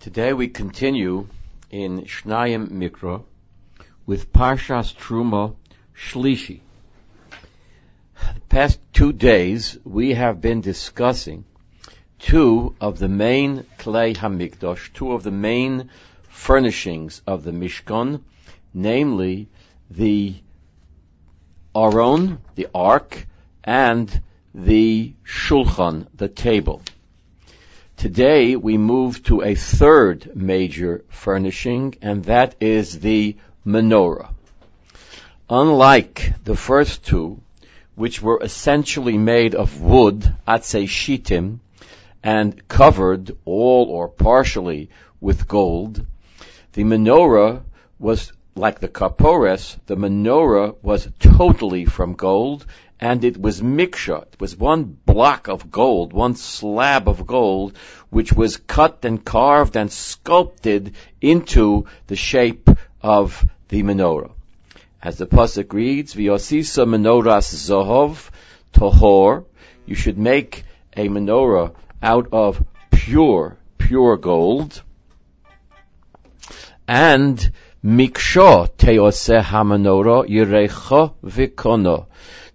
Today we continue in Shnayim Mikra with Parshas Truma Shlishi. The past two days we have been discussing two of the main Klei Hamikdash, two of the main furnishings of the Mishkan, namely the Aron, the Ark, and the Shulchan, the table. Today we move to a third major furnishing, and that is the menorah. Unlike the first two, which were essentially made of wood, atzei shitim, and covered all or partially with gold, the menorah was like the kapores, the menorah was totally from gold, and it was miksha. It was one block of gold, one slab of gold, which was cut and carved and sculpted into the shape of the menorah. As the pasuk reads, "V'yosisa menoras zohov tohor." You should make a menorah out of pure, pure gold, and Miksho teose hamenorah yirecha vikono.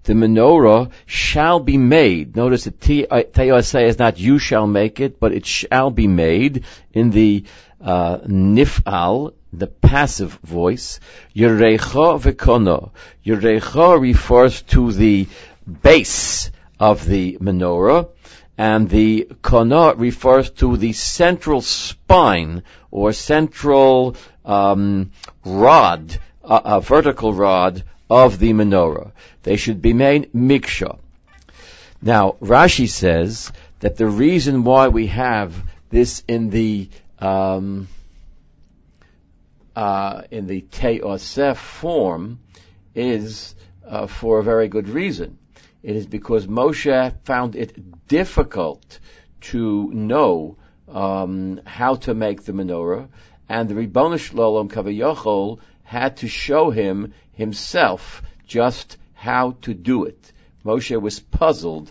The menorah shall be made. Notice that teose is not you shall make it, but it shall be made in the uh, nifal, the passive voice. Yirecha vikono. Yirecha refers to the base of the menorah and the kana refers to the central spine or central um, rod, a, a, vertical rod of the menorah. They should be made miksha. Now, Rashi says that the reason why we have this in the um, uh, in the teosef form is uh, for a very good reason. It is because Moshe found it difficult to know um, how to make the menorah, and the Ribbono Shel Olam Kavayachol had to show him himself just how to do it. Moshe was puzzled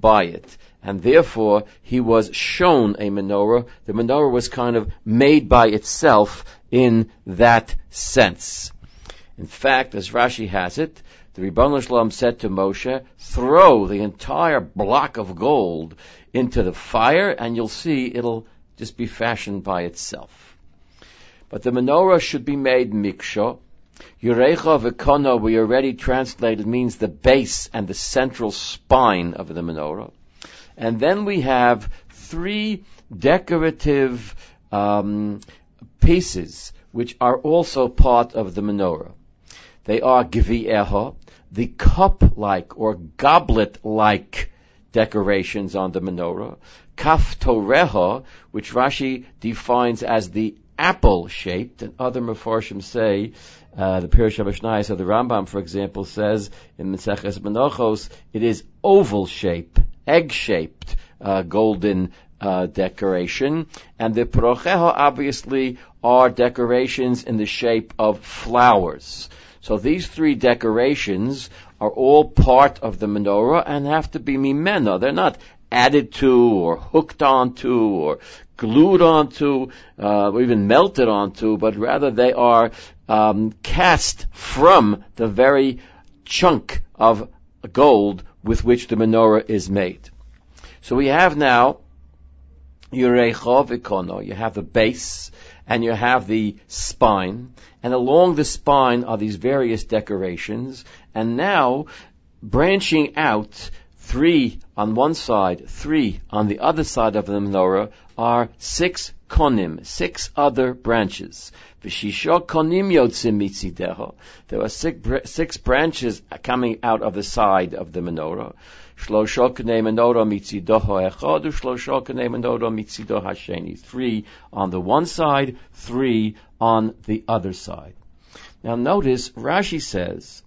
by it, and therefore he was shown a menorah. The menorah was kind of made by itself in that sense. In fact, as Rashi has it, the Ribbono Shel Olam said to Moshe, throw the entire block of gold into the fire and you'll see it'll just be fashioned by itself. But the menorah should be made miksha. Yurecha v'kono, we already translated, means the base and the central spine of the menorah. And then we have three decorative um, pieces which are also part of the menorah. They are gvi'eha, the cup-like or goblet-like decorations on the menorah, kaftoreha, which Rashi defines as the apple-shaped, and other Mefarshim say, uh, the Pirush HaMishnayos of the Rambam, for example, says in Meseches Menachos, it is oval-shaped, egg-shaped, uh, golden uh, decoration, and the procheha obviously are decorations in the shape of flowers. So these three decorations are all part of the menorah and have to be mimena. They're not added to or hooked onto or glued onto uh, or even melted onto, but rather they are um, cast from the very chunk of gold with which the menorah is made. So we have now Yurecha Vikono. You have the base and you have the spine, and along the spine are these various decorations, and now branching out three on one side, three on the other side of the menorah are six konim, six other branches. V'shisha konim yotzim mitzideho. There are six, six branches coming out of the side of the menorah. Shlosha k'nei menorah mitzidoho echad, u'shlosha k'nei menorah mitzido hasheni. Three on the one side, three on the other side. Now notice, Rashi says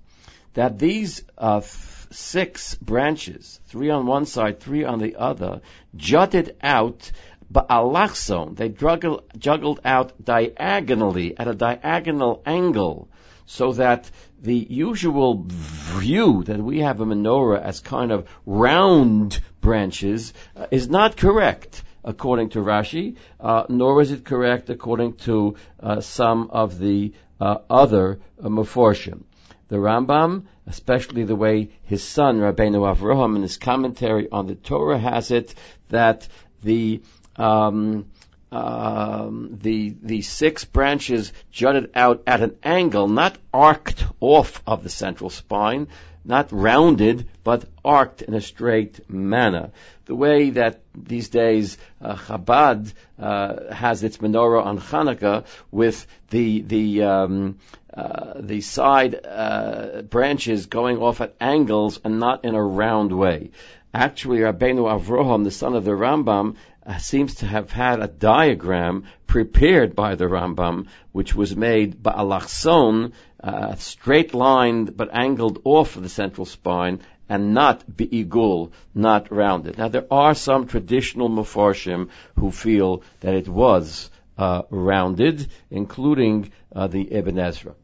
that these uh, six branches, three on one side, three on the other, jutted out ba'alachson. They juggled, juggled out diagonally, at a diagonal angle so that the usual view that we have a menorah as kind of round branches uh, is not correct. according to Rashi, uh, nor is it correct according to uh, some of the uh, other uh, Meforshim. The Rambam, especially the way his son Rabbeinu Avraham in his commentary on the Torah has it, that the um, um, the the six branches jutted out at an angle, not arced off of the central spine, not rounded, but arced in a straight manner. The way that these days uh, Chabad uh, has its menorah on Hanukkah with the the um, uh, the side uh, branches going off at angles and not in a round way. Actually, Rabbeinu Avraham, the son of the Rambam, uh, seems to have had a diagram prepared by the Rambam, which was made by Alachson, uh, straight lined but angled off of the central spine, and not beigul, not rounded. Now there are some traditional Mefarshim who feel that it was uh, rounded, including uh, the Ibn Ezra.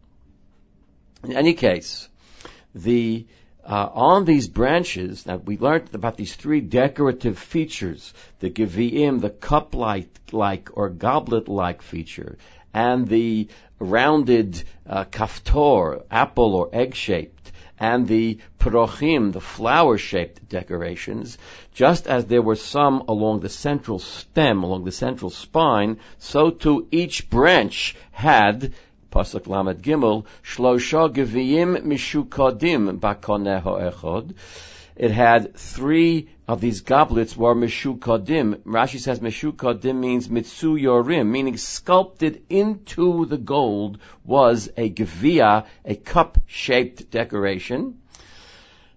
In any case, the uh, on these branches, now we learned about these three decorative features, the geviim, the cup-like or goblet-like feature, and the rounded uh, kaftor, apple or egg-shaped, and the parochim, the flower-shaped decorations, just as there were some along the central stem, along the central spine, so too each branch had Pasuk Lamed Gimel, Shlosha Geviyim Mishukodim Bakoneho Echod it had three of these goblets were meshukadim. Rashi says meshukadim means mitsu yorim, meaning sculpted into the gold was a gevia, a cup-shaped decoration,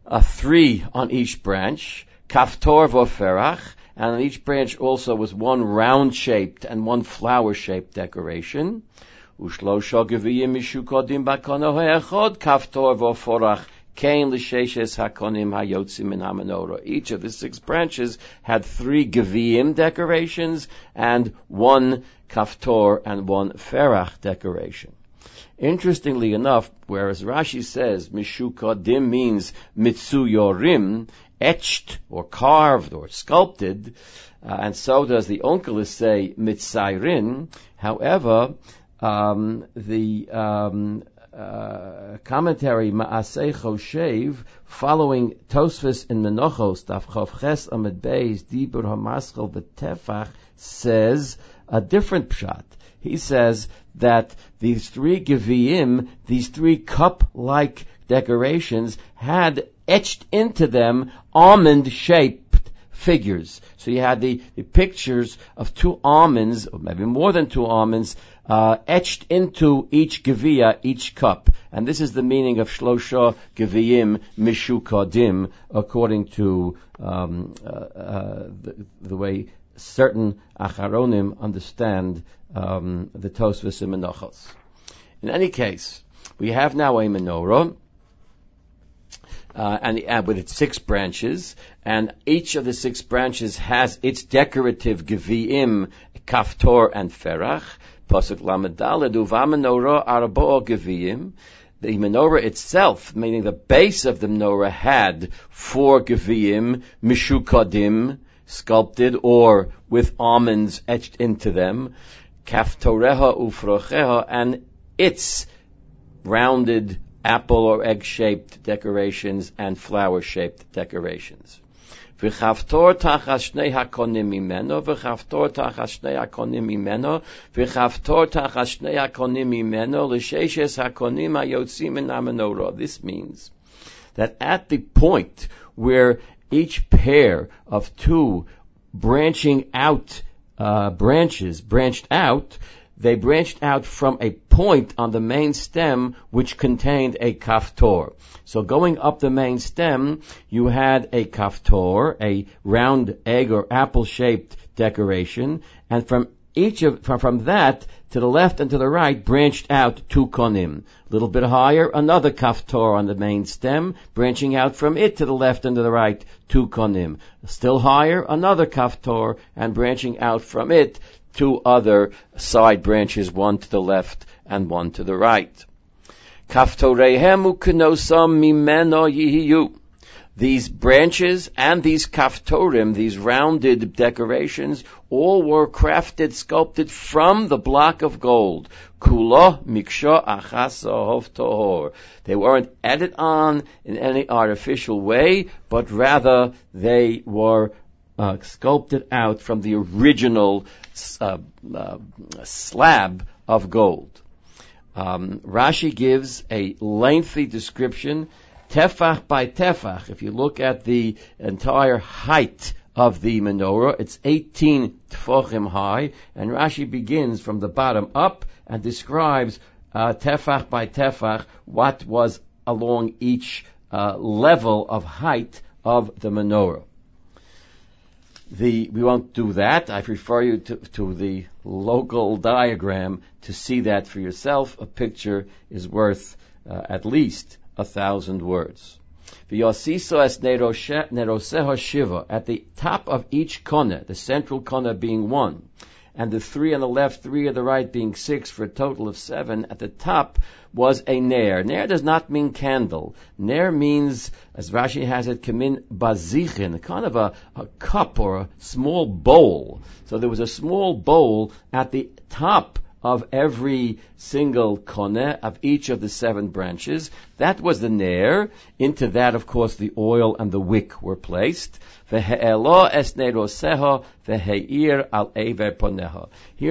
a three on each branch, kaftor voferach, and on each branch also was one round-shaped and one flower-shaped decoration. Ushlosha gevia meshukadim bakanohe echod kaftor voferach each of the six branches had three geviyim decorations and one kaftor and one ferach decoration. Interestingly enough, whereas Rashi says mishukodim means mitsuyorim, etched or carved or sculpted, uh, and so does the Onkelos say mitzayrin. However, um, the um, uh, commentary Maasei Choshev, following Tosfos in Menochos, Daf Chav Ches Amid Beis, Dibur Hamaschel V'Tefach, says a different pshat. He says that these three Geviim, these three cup-like decorations, had etched into them almond-shaped figures. So you had the, the pictures of two almonds, or maybe more than two almonds, uh, etched into each gevia, each cup. And this is the meaning of Shlosha Geviyim Mishukadim, according to um, uh, uh, the, the, way certain Acharonim understand um, the Tosfos and Menachos. In any case, we have now a menorah, uh, and uh, with its six branches, and each of the six branches has its decorative geviim, kaftor, and ferach. Pasuk. The menorah itself, meaning the base of the menorah, had four geviyim, mishukadim, sculpted or with almonds etched into them, kaftoreha ufrocheha, and its rounded apple or egg-shaped decorations and flower-shaped decorations. וחפתור תחת שני הקונים ממנו, וחפתור תחת שני הקונים ממנו, וחפתור תחת שני הקונים ממנו, לששת הקונים היוצאים מן המנורה. This means that at the point where each pair of two branching out uh, branches branched out, they branched out from a point on the main stem which contained a kaftor. So going up the main stem, you had a kaftor, a round egg or apple shaped decoration, and from each of, from, from that to the left and to the right branched out two konim. A little bit higher, another kaftor on the main stem, branching out from it to the left and to the right, two konim. Still higher, another kaftor, and branching out from it two other side branches, one to the left and one to the right. These branches and these kaftorim, these rounded decorations, all were crafted, sculpted from the block of gold. They weren't added on in any artificial way, but rather they were uh, sculpted out from the original uh, uh, slab of gold. Um, Rashi gives a lengthy description tefach by tefach. If you look at the entire height of the menorah, it's 18 tefachim high, and Rashi begins from the bottom up and describes uh, tefach by tefach what was along each uh, level of height of the menorah. The, we won't do that. I refer you to, to the local diagram to see that for yourself. A picture is worth uh, at least a thousand words. Es at the top of each kona, the central kona being one, and the three on the left, three on the right being six, for a total of seven, at the top was a nair. Nair does not mean candle. Nair means, as Rashi has it, kamin bazichin, kind of a, a cup or a small bowl. So there was a small bowl at the top of every single kone of each of the seven branches. That was the nair. Into that, of course, the oil and the wick were placed. Here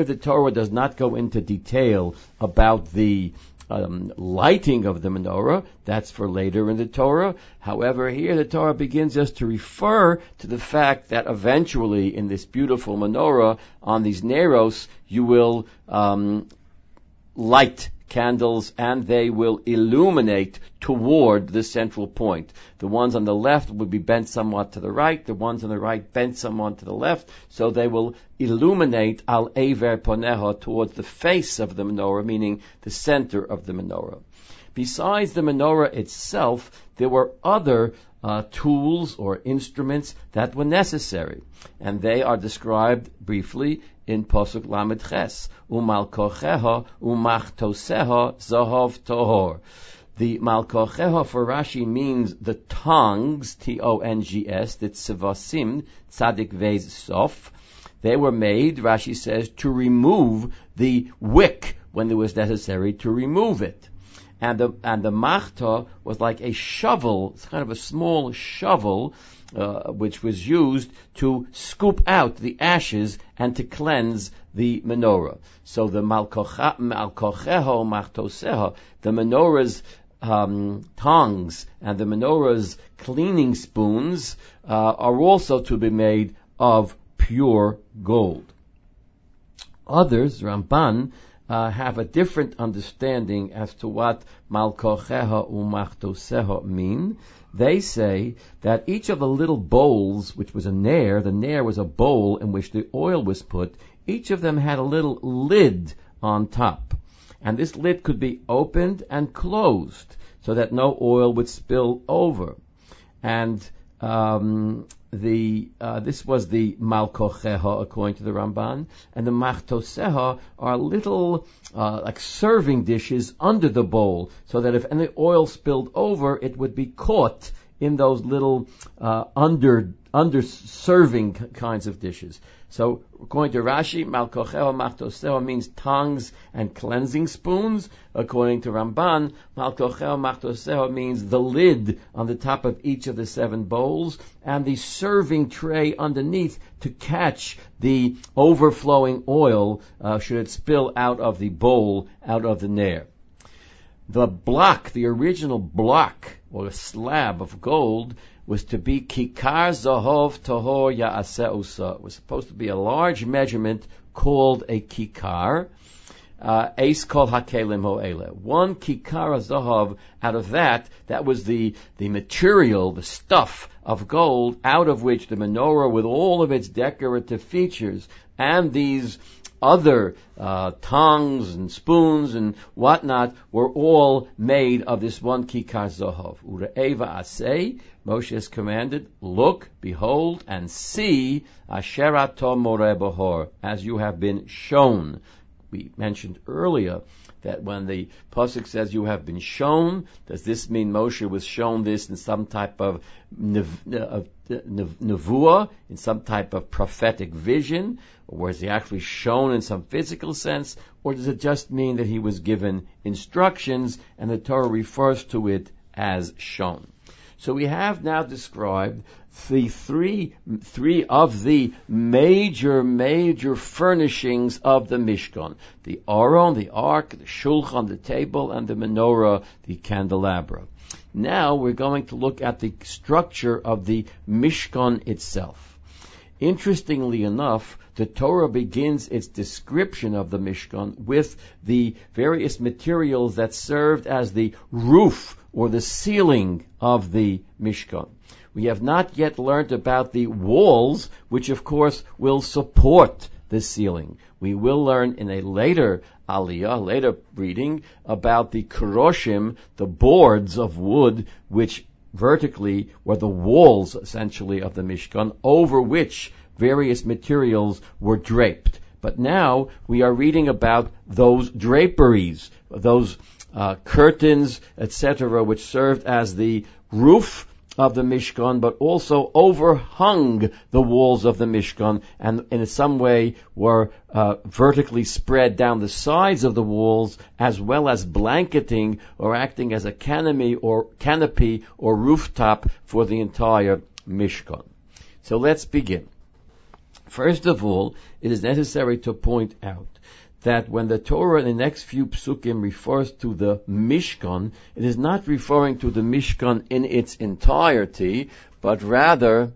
the Torah does not go into detail about the um, lighting of the menorah. That's for later in the Torah. However, here the Torah begins just to refer to the fact that eventually in this beautiful menorah on these neros, you will um, light candles and they will illuminate toward the central point. The ones on the left will be bent somewhat to the right, the ones on the right bent somewhat to the left, so they will illuminate al aver poneha towards the face of the menorah, meaning the center of the menorah. Besides the menorah itself, there were other uh, tools or instruments that were necessary, and they are described briefly in Posuk Lamed Ches, Umalkocheha Umachtoseha Zahov Tohor. The Malkocheha for Rashi means the tongs, T-O-N-G-S, the Tzivasim, Tzadik Vez Sof. They were made, Rashi says, to remove the wick when it was necessary to remove it and the and the machta was like a shovel. It's kind of a small shovel, uh, which was used to scoop out the ashes and to cleanse the menorah. So the malkocheho machtoseho, the menorah's um, tongs and the menorah's cleaning spoons uh, are also to be made of pure gold. Others, Ramban, uh, have a different understanding as to what malkocheha umachtoseha mean. They say that each of the little bowls, which was a nair, the nair was a bowl in which the oil was put, each of them had a little lid on top. And this lid could be opened and closed so that no oil would spill over. And um, the uh, this was the malkocheha according to the Ramban, and the machtoseha are little uh, like serving dishes under the bowl, so that if any oil spilled over, it would be caught in those little uh, under under serving kinds of dishes. So according to Rashi, Malkocheo Machtoseo means tongues and cleansing spoons. According to Ramban, Malkocheo Machtoseo means the lid on the top of each of the seven bowls and the serving tray underneath to catch the overflowing oil uh, should it spill out of the bowl, out of the nair. The block, the original block or slab of gold was to be kikar zahov tahor ya'aseusa. It was supposed to be a large measurement called a kikar. Uh, ace kol hakelim ho'ele. One kikar zahav out of that, that was the, the material, the stuff of gold out of which the menorah with all of its decorative features and these other uh, tongs and spoons and whatnot were all made of this one kikar zohov. Ure'eva asay, Moshe is commanded, look, behold, and see Asherato more as you have been shown. We mentioned earlier that when the pasuk says you have been shown, does this mean Moshe was shown this in some type of nevuah, in some type of prophetic vision, or was he actually shown in some physical sense, or does it just mean that he was given instructions and the Torah refers to it as shown? So we have now described the three, three of the major, major furnishings of the Mishkan. The Aron, the Ark, the Shulchan, the table, and the Menorah, the candelabra. Now we're going to look at the structure of the Mishkan itself. Interestingly enough, the Torah begins its description of the Mishkan with the various materials that served as the roof or the ceiling of the Mishkan. We have not yet learned about the walls, which of course will support the ceiling. We will learn in a later aliyah, later reading, about the kuroshim, the boards of wood, which vertically were the walls, essentially, of the Mishkan, over which various materials were draped. But now we are reading about those draperies, those uh, curtains, etc., which served as the roof of the Mishkan, but also overhung the walls of the Mishkan and in some way were uh, vertically spread down the sides of the walls as well as blanketing or acting as a canopy or canopy or rooftop for the entire Mishkan. So let's begin. First of all, it is necessary to point out that when the Torah in the next few psukim refers to the Mishkan, it is not referring to the Mishkan in its entirety, but rather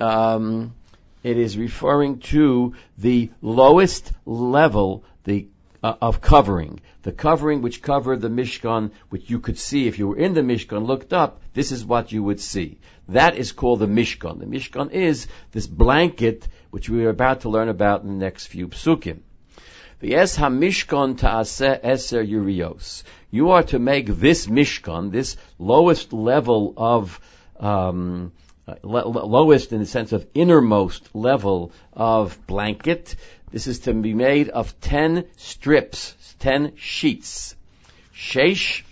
um, it is referring to the lowest level the, uh, of covering. The covering which covered the Mishkan, which you could see if you were in the Mishkan, looked up, this is what you would see. That is called the Mishkan. The Mishkan is this blanket which we are about to learn about in the next few psukim. V'es hamishkon ta'aseh eser yurios. You are to make this mishkan, this lowest level of, um, lowest in the sense of innermost level of blanket. This is to be made of ten strips, ten sheets. Sheish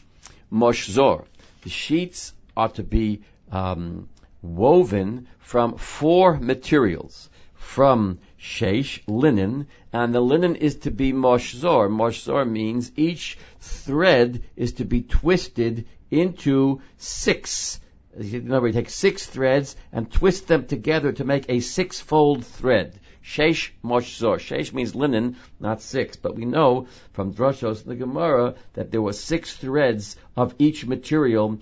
moshzor. The sheets are to be um, woven from four materials. From sheish, linen, and the linen is to be moshzor. Moshzor means each thread is to be twisted into six. In other words, take six threads and twist them together to make a six-fold thread. Sheish moshzor. Sheish means linen, not six. But we know from Droshos the Gemara that there were six threads of each material,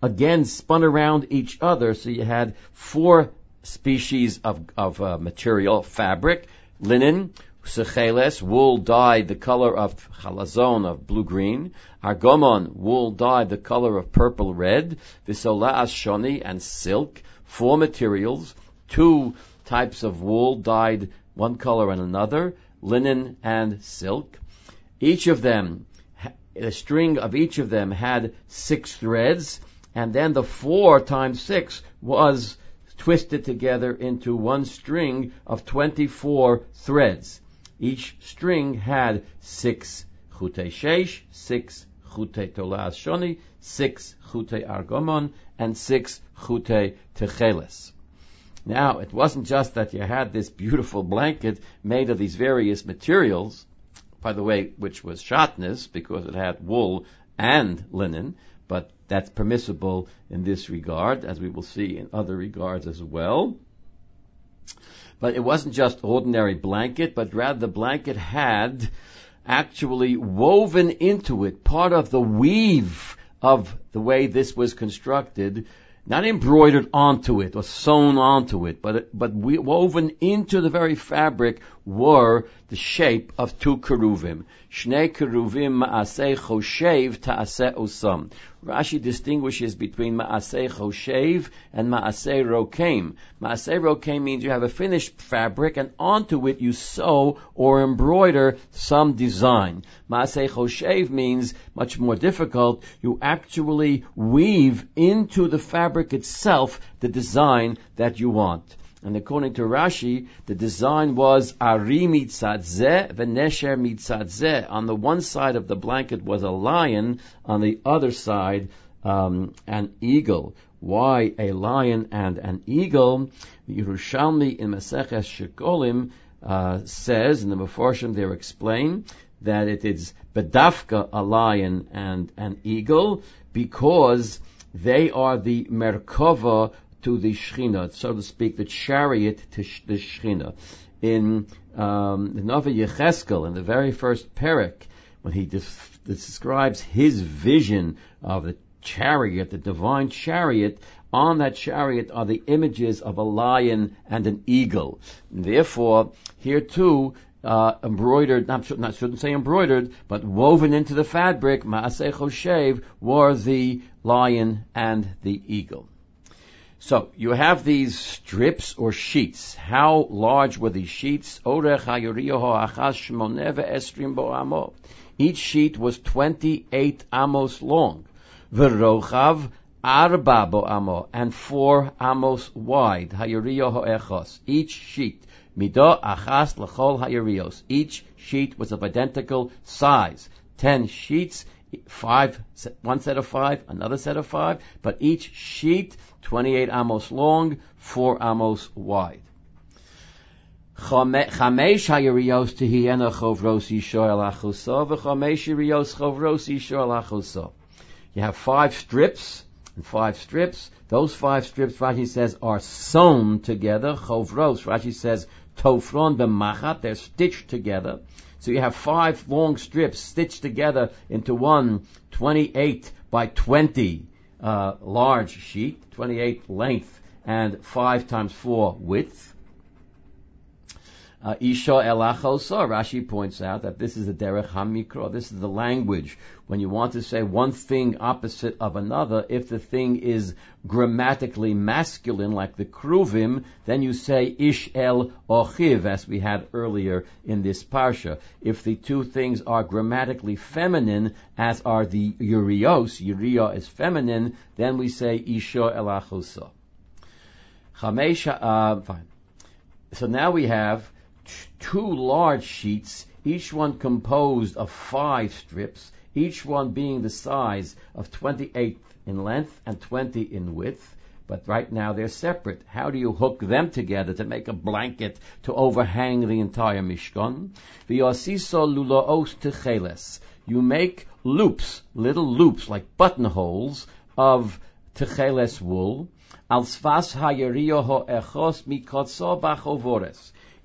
again spun around each other. So you had four species of, of uh, material, fabric, linen, secheles, wool dyed the color of chalazon, of blue-green, argomon, wool dyed the color of purple-red, visola'as shoni, and silk, four materials, two types of wool dyed one color and another, linen and silk. Each of them, the string of each of them had six threads, and then the four times six was twisted together into one string of 24 threads. Each string had six chute shesh, six chute tolas shoni, six chute argomon, and six chute techeles. Now, it wasn't just that you had this beautiful blanket made of these various materials, by the way, which was shatnez because it had wool and linen, but that's permissible in this regard, as we will see in other regards as well. But it wasn't just ordinary blanket, but rather the blanket had actually woven into it part of the weave of the way this was constructed not embroidered onto it or sewn onto it, but but woven into the very fabric were the shape of two keruvim. Shnei keruvim ma'aseh choshev ta'aseh osam. Rashi distinguishes between ma'aseh choshev and ma'aseh rokem. Ma'aseh rokem means you have a finished fabric and onto it you sew or embroider some design. Ma'aseh choshev means much more difficult. You actually weave into the fabric itself the design that you want. And according to Rashi, the design was ari mitzadze v'nesher mitzadze. On the one side of the blanket was a lion, on the other side um, an eagle. Why a lion and an eagle? The Yerushalmi in Maseches Shekolim uh, says, in the Meforshim there explain, that it is bedafka a lion and an eagle because they are the merkava to the Shechina, so to speak, the chariot to the Shechina. In um, the Nova Yecheskel, in the very first parak, when he describes his vision of the chariot, the divine chariot, on that chariot are the images of a lion and an eagle. And therefore, here too, uh, embroidered, not, not, shouldn't say embroidered, but woven into the fabric, Maaseh Choshev, were the lion and the eagle. So you have these strips or sheets. How large were these sheets? Each sheet was 28 amos long. Verochav arba amo and four amos wide. Hayuriyo Each sheet. Mido achas lechol hayurios. Each sheet was of identical size. Ten sheets five, one set of five, another set of five, but each sheet 28 amos long, 4 amos wide. Chamesh achuso, v'chamesh achuso. You have five strips, and five strips. Those five strips, Rashi says, are sewn together. Chovros, Rashi says, tofron b'machat, they're stitched together. So you have five long strips stitched together into one 28 by 20 uh, large sheet, 28 length and 5 times 4 width. Uh, Isha elachosa, Rashi points out that this is the derech hamikro. This is the language when you want to say one thing opposite of another. If the thing is grammatically masculine, like the kruvim, then you say ish el ochiv, as we had earlier in this parsha. If the two things are grammatically feminine, as are the urios, uria is feminine, then we say isha elachosa. Chamesha, uh, fine. So now we have two large sheets, each one composed of five strips, each one being the size of 28 in length and 20 in width. But right now they're separate. How do you hook them together to make a blanket to overhang the entire Mishkan? Luloos techeles. You make loops, little loops like buttonholes of techeles wool.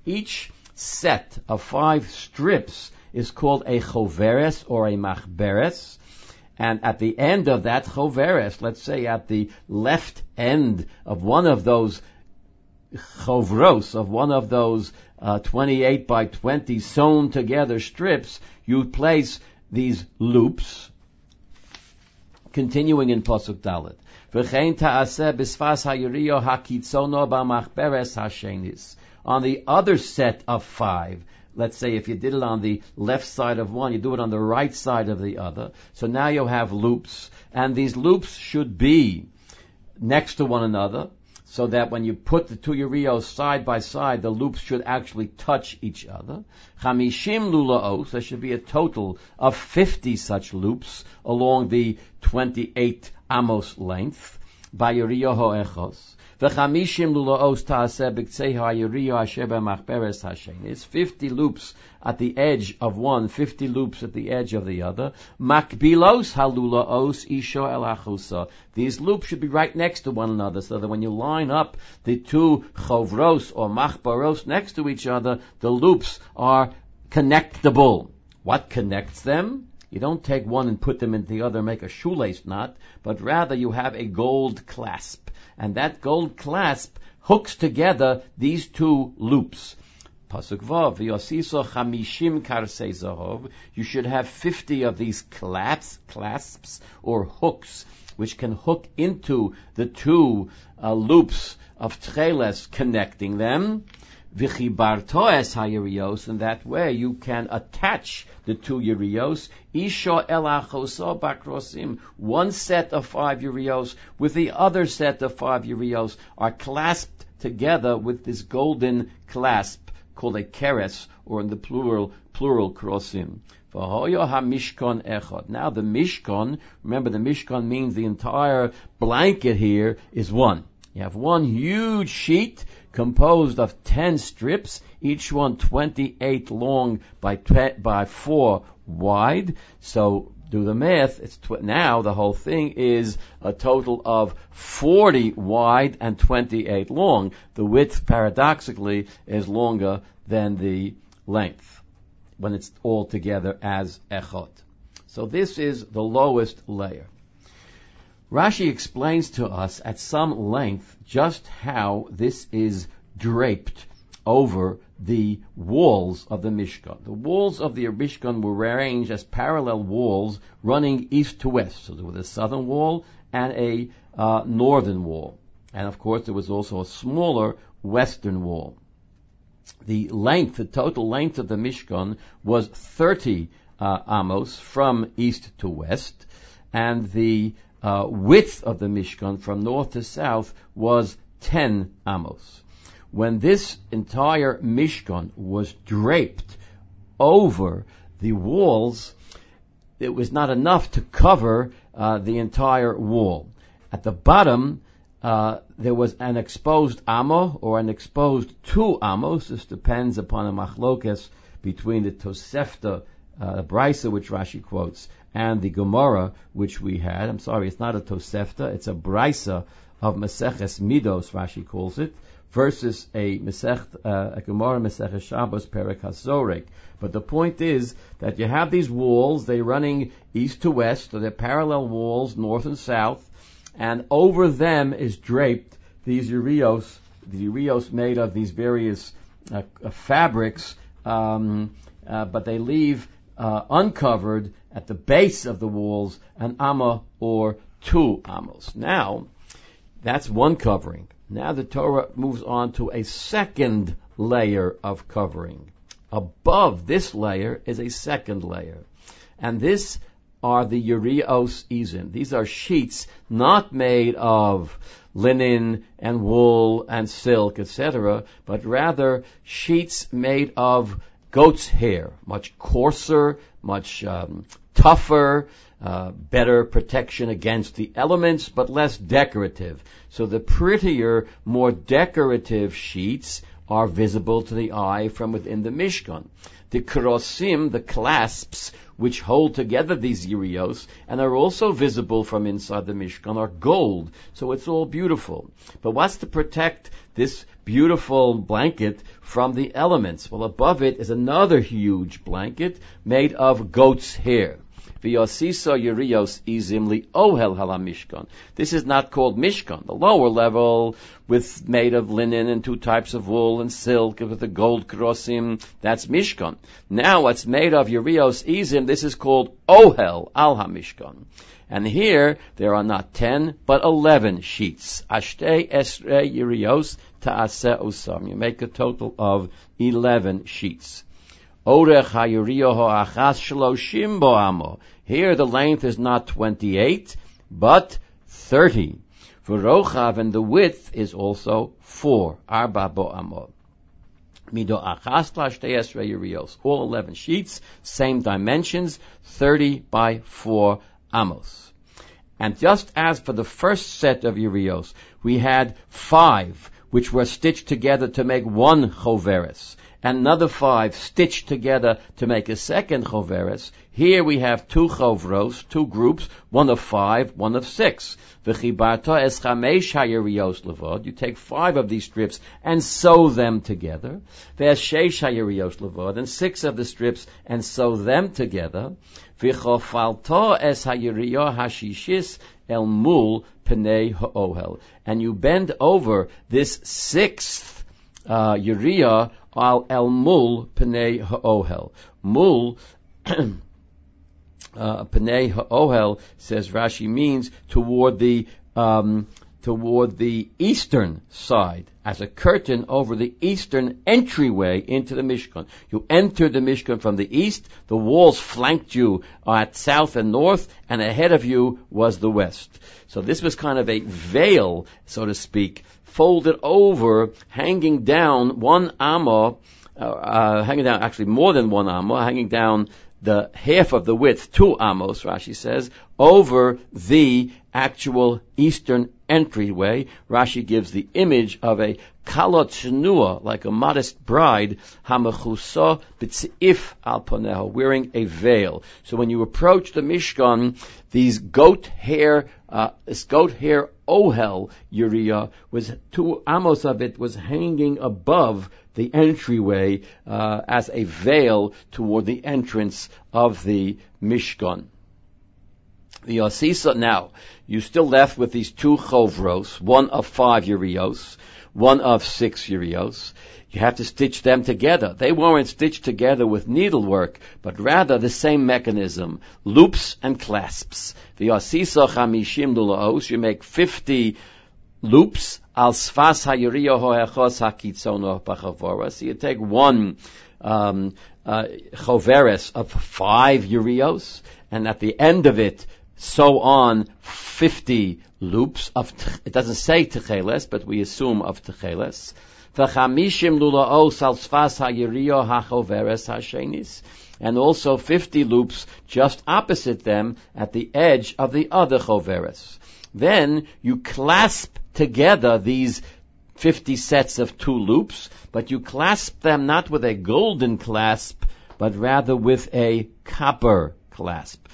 Each set of five strips is called a choveres or a machberes. And at the end of that choveres, let's say at the left end of one of those chovros, of one of those uh, 28 by 20 sewn together strips, you place these loops, continuing in Pasuk ta'aseh b'sfas ha'shenis on the other set of five. Let's say if you did it on the left side of one, you do it on the right side of the other. So now you have loops, and these loops should be next to one another, so that when you put the two urios side by side, the loops should actually touch each other. Chamishim lulaos, there should be a total of 50 such loops along the 28 amos length by uriyo ho'echos. It's 50 loops at the edge of one, 50 loops at the edge of the other. Makbilos halulaos isho. These loops should be right next to one another so that when you line up the two chovros or machbaros next to each other, the loops are connectable. What connects them? You don't take one and put them into the other and make a shoelace knot, but rather you have a gold clasp and that gold clasp hooks together these two loops. Pasuk Vav, Yosiso Chamishim Zahov. You should have 50 of these clasps, clasps or hooks, which can hook into the two uh, loops of Tcheles connecting them. V'chibarto es hayirios, and that way you can attach the two yirios, isha elachoso bakrosim, one set of five yirios with the other set of five yirios are clasped together with this golden clasp called a keres, or in the plural, plural krosim. HaMishkan Echad. Now the Mishkan, remember the Mishkan means the entire blanket here is one. You have one huge sheet composed of 10 strips, each one 28 long by, by 4 wide. So do the math. It's tw- now the whole thing is a total of 40 wide and 28 long. The width, paradoxically, is longer than the length when it's all together as echot. So this is the lowest layer. Rashi explains to us at some length just how this is draped over the walls of the Mishkan. The walls of the Mishkan were arranged as parallel walls running east to west. So there was a southern wall and a uh, northern wall. And of course there was also a smaller western wall. The length, the total length of the Mishkan was 30 uh, amos from east to west, and the uh, width of the Mishkan from north to south was 10 amos. When this entire Mishkan was draped over the walls, it was not enough to cover uh, the entire wall. At the bottom, uh, there was an exposed amo or an exposed two amos. This depends upon a machlokes between the Tosefta, uh, Brisa, which Rashi quotes, and the Gemara, which we had. I'm sorry, it's not a Tosefta, it's a Brisa of Maseches Midos, Rashi calls it, versus a Masech, uh, a Gemara Maseches Shabbos Perek. But the point is that you have these walls, they're running east to west, so they're parallel walls, north and south, and over them is draped these urios, the urios made of these various uh, uh, fabrics, um, uh, but they leave uh, uncovered at the base of the walls an amma or two amos. Now, that's one covering. Now the Torah moves on to a second layer of covering. Above this layer is a second layer. And this are the Urios Izim. These are sheets not made of linen and wool and silk, etc., but rather sheets made of goat's hair, much coarser, much um, tougher, uh, better protection against the elements, but less decorative. So the prettier, more decorative sheets are visible to the eye from within the Mishkan. The krosim, the clasps, which hold together these urios and are also visible from inside the Mishkan are gold. So it's all beautiful. But what's to protect this beautiful blanket from the elements? Well, above it is another huge blanket made of goat's hair. Yerios izim ohel halamishkan. This is not called mishkan. The lower level, with made of linen and two types of wool and silk with the gold krosim, that's mishkan. Now, what's made of Yerios izim, this is called ohel al hamishkan. And here there are not ten, but eleven sheets. Ashte esre Yerios ta'aseh usam. You make a total of eleven sheets. Here the length is not 28, but 30. For Rochav and the width is also 4. Arba bo'amot. Mido achas urios. All 11 sheets, same dimensions, 30 by 4 amos. And just as for the first set of urios, we had five, which were stitched together to make one choveres another five stitched together to make a second choveres. Here we have two chovros, two groups, one of five, one of six. You take five of these strips and sew them together. Levod, and six of the strips and sew them together. And you bend over this sixth uh, Uriah al el mul pnei ha'ohel. Mul uh, pnei ha'ohel says Rashi means toward the um, toward the eastern side as a curtain over the eastern entryway into the Mishkan. You entered the Mishkan from the east, the walls flanked you at south and north, and ahead of you was the west. So this was kind of a veil, so to speak, folded over, hanging down one amma, uh, uh, hanging down actually more than one amma, hanging down the half of the width, two amos, Rashi says, over the actual eastern entryway. Rashi gives the image of a kalot shenua, like a modest bride, hamachusa b'tzif al poneho, wearing a veil. So when you approach the Mishkan, these goat hair, uh, this goat hair ohel Uriah was two amos of it was hanging above the entryway uh, as a veil toward the entrance of the Mishkan. The Osisa, now, you still left with these two chovros, one of five urios, one of six urios. You have to stitch them together. They weren't stitched together with needlework, but rather the same mechanism, loops and clasps. The Osisa chamishim lulaos, you make 50 loops al sfas hayuriyo hoechos hakitzono b'chavora. So you take one um, uh, choveres of five urios, and at the end of it, so on 50 loops of, it doesn't say techeles, but we assume of techeles. And also 50 loops just opposite them at the edge of the other choveres. Then you clasp together these 50 sets of two loops, but you clasp them not with a golden clasp, but rather with a copper clasp.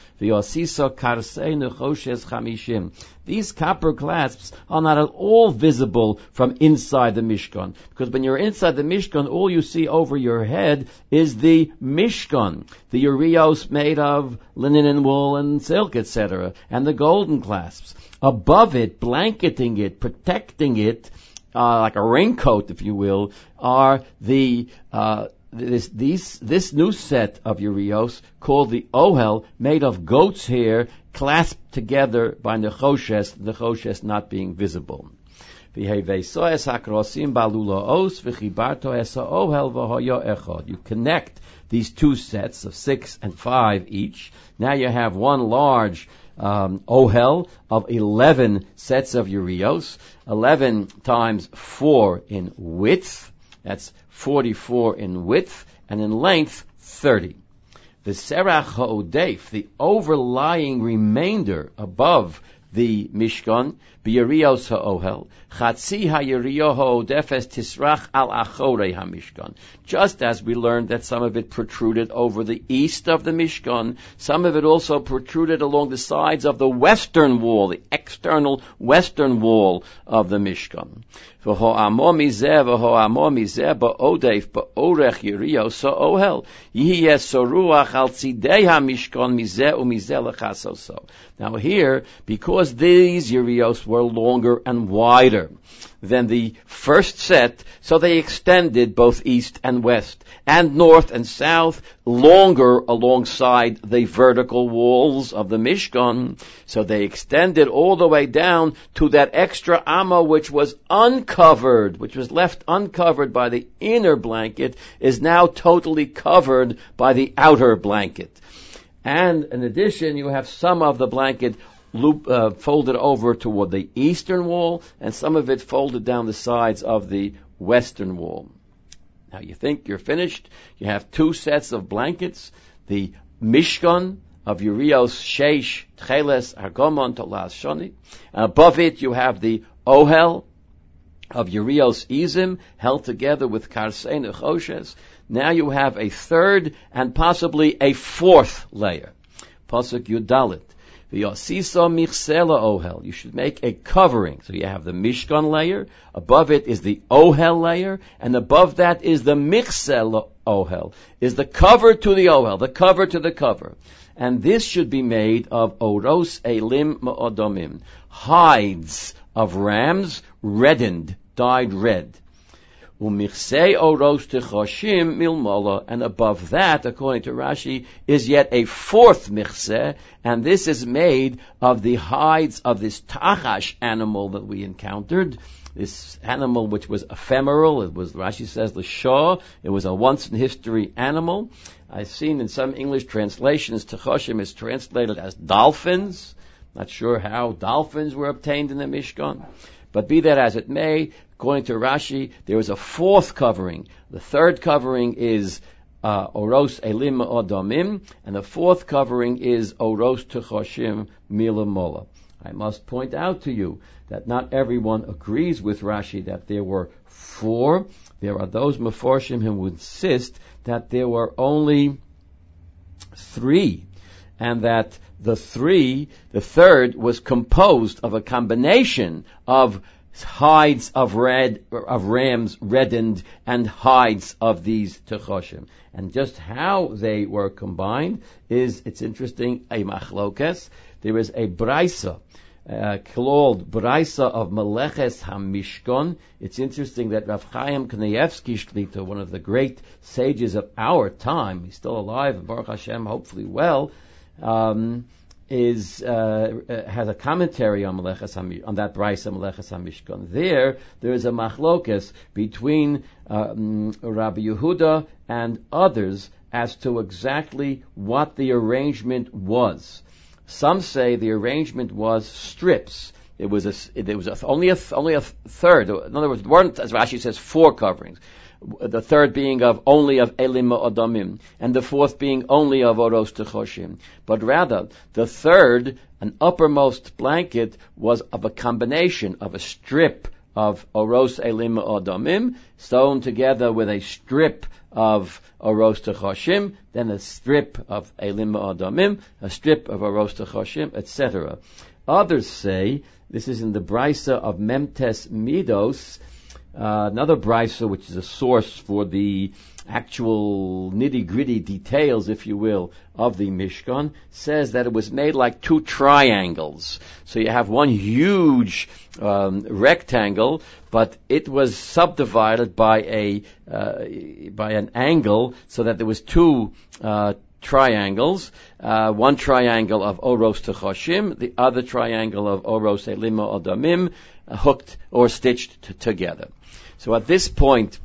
These copper clasps are not at all visible from inside the Mishkan. Because when you're inside the Mishkan, all you see over your head is the Mishkan, the urios made of linen and wool and silk, etc., and the golden clasps. Above it, blanketing it, protecting it, uh, like a raincoat, if you will, are the uh, this, these, this new set of urios called the ohel, made of goat's hair, clasped together by nechoshes, the nechoshes not being visible. You connect these two sets of six and five each. Now you have one large um, ohel of 11 sets of urios, 11 times 4 in width. That's 44 in width, and in length, 30. The serach ha'odef, the overlying remainder above the Mishkan, b'yerios ohel chatzi ha'yeriyoho defes tisrach al achorei ha'mishkan. Just as we learned that some of it protruded over the east of the Mishkan, some of it also protruded along the sides of the western wall, the external western wall of the Mishkan. Now here, because these Yerios were longer and wider, than the first set, so they extended both east and west, and north and south, longer alongside the vertical walls of the Mishkan. So they extended all the way down to that extra amma which was uncovered, which was left uncovered by the inner blanket, is now totally covered by the outer blanket. And in addition, you have some of the blanket loop, uh, folded over toward the eastern wall, and some of it folded down the sides of the western wall. Now you think you're finished. You have two sets of blankets. The Mishkan of Urios Sheish Tcheles Argomon Tolas Shoni. Above it you have the Ohel of Urios Izim held together with Karsei Nechoshes. Now you have a third and possibly a fourth layer. Pasuk Yudalit. Michse la'ohel. You should make a covering. So you have the mishkan layer. Above it is the ohel layer, and above that is the michse la'ohel. Is the cover to the ohel, the cover to the cover. And this should be made of oros elim ma'odomim, hides of rams reddened, dyed red. And above that, according to Rashi, is yet a fourth michse, and this is made of the hides of this tachash animal that we encountered. This animal which was ephemeral, it was, Rashi says, the Shah, it was a once in history animal. I've seen in some English translations, techoshim is translated as dolphins. Not sure how dolphins were obtained in the Mishkan. But be that as it may, according to Rashi, there is a fourth covering. The third covering is uh, Oros Elim Odomim, and the fourth covering is Oros Techoshim Milamola. I must point out to you that not everyone agrees with Rashi that there were four. There are those Meforshim who insist that there were only three, and that the three, the third, was composed of a combination of hides of red of rams reddened and hides of these techoshim. And just how they were combined is it's interesting a machlokes. There is a brisa uh, called Braisa of Meleches HaMishkon. It's interesting that Rav Chaim Kanievsky Shlita, one of the great sages of our time, he's still alive, Baruch Hashem, hopefully well, um, is uh, uh, has a commentary on Meleches on that Braisa Meleches HaMishkon. There, there is a machlokas between um, Rabbi Yehuda and others as to exactly what the arrangement was. Some say the arrangement was strips. It was a, there was a, only a only a third. In other words, weren't as Rashi says four coverings. The third being of only of Elim Adamim, and the fourth being only of Oros Techoshim. But rather, the third, an uppermost blanket, was of a combination of a strip of Oros Elim Adamim, sewn together with a strip of Oros Techoshim, then a strip of Elim Adamim, a strip of Oros Techoshim, etc. Others say, this is in the Brisa of Mem Tes Midos, uh, another brisa, which is a source for the actual nitty gritty details, if you will, of the Mishkan, says that it was made like two triangles. So you have one huge um, rectangle, but it was subdivided by a uh, by an angle, so that there was two. Uh, triangles, uh, one triangle of Oros Techoshim, the other triangle of Oros Elimo Odamim, uh, hooked or stitched t- together. So at this point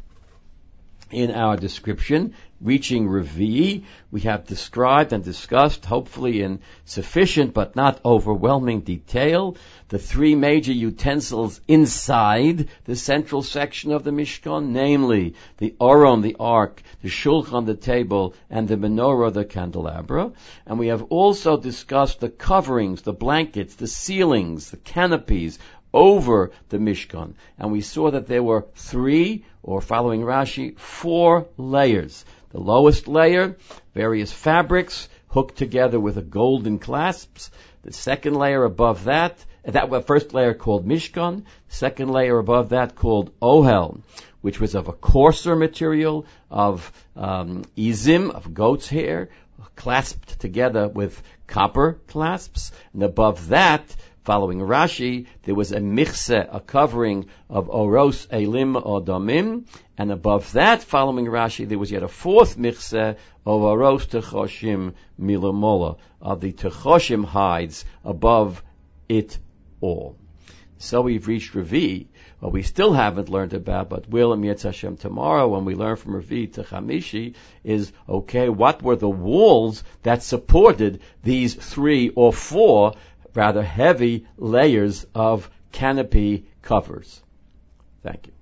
in our description, reaching Revi, we have described and discussed, hopefully in sufficient but not overwhelming detail, the three major utensils inside the central section of the Mishkan, namely the Oron, the Ark, the Shulchan, the table, and the Menorah, the candelabra. And we have also discussed the coverings, the blankets, the ceilings, the canopies over the Mishkan. And we saw that there were three, or following Rashi, four layers. The lowest layer, various fabrics hooked together with a golden clasps. The second layer above that, that first layer called Mishkan. Second layer above that called Ohel, which was of a coarser material of um, izim, of goat's hair, clasped together with copper clasps. And above that, Following Rashi, there was a michse, a covering of oros elim odamim, and above that, following Rashi, there was yet a fourth michse of oros techoshim milamola, of uh, the techoshim hides above it all. So we've reached Ravi. What we still haven't learned about, but will in Yirtzeh Hashem tomorrow when we learn from Ravi to Chamishi is, okay, what were the walls that supported these three or four rather heavy layers of canopy covers. Thank you.